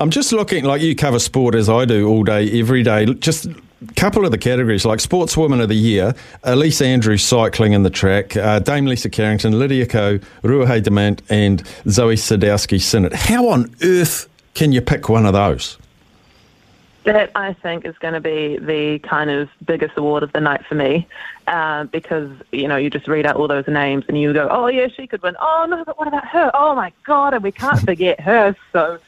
I'm just looking like you cover sport as I do all day, every day. Just a couple of the categories like Sportswoman of the Year, Ellesse Andrews cycling in the track, uh, Dame Lisa Carrington, Lydia Ko, Ruahei Demant, and Zoi Sadowski Synnott. How on earth can you pick one of those? That I think is going to be the kind of biggest award of the night for me, uh, because you know you just read out all those names and you go, oh yeah, she could win. Oh no, but what about her? Oh my god, and we can't forget her. So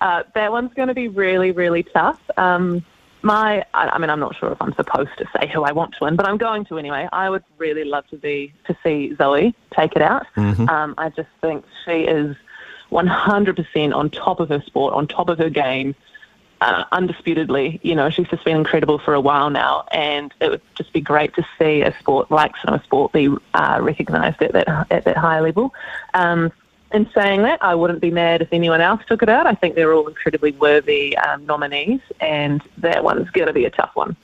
uh, that one's going to be really, really tough. Um, my, I, I mean, I'm not sure if I'm supposed to say who I want to win, but I'm going to anyway. I would really love to be to see Zoi take it out. Mm-hmm. Um, I just think she is 100% on top of her sport, on top of her game. Uh, undisputedly, you know, she's just been incredible for a while now, and it would just be great to see a sport like snow sport be uh, recognised at that at that high level. Um, in saying that, I wouldn't be mad if anyone else took it out. I think they're all incredibly worthy um, nominees, and that one's going to be a tough one.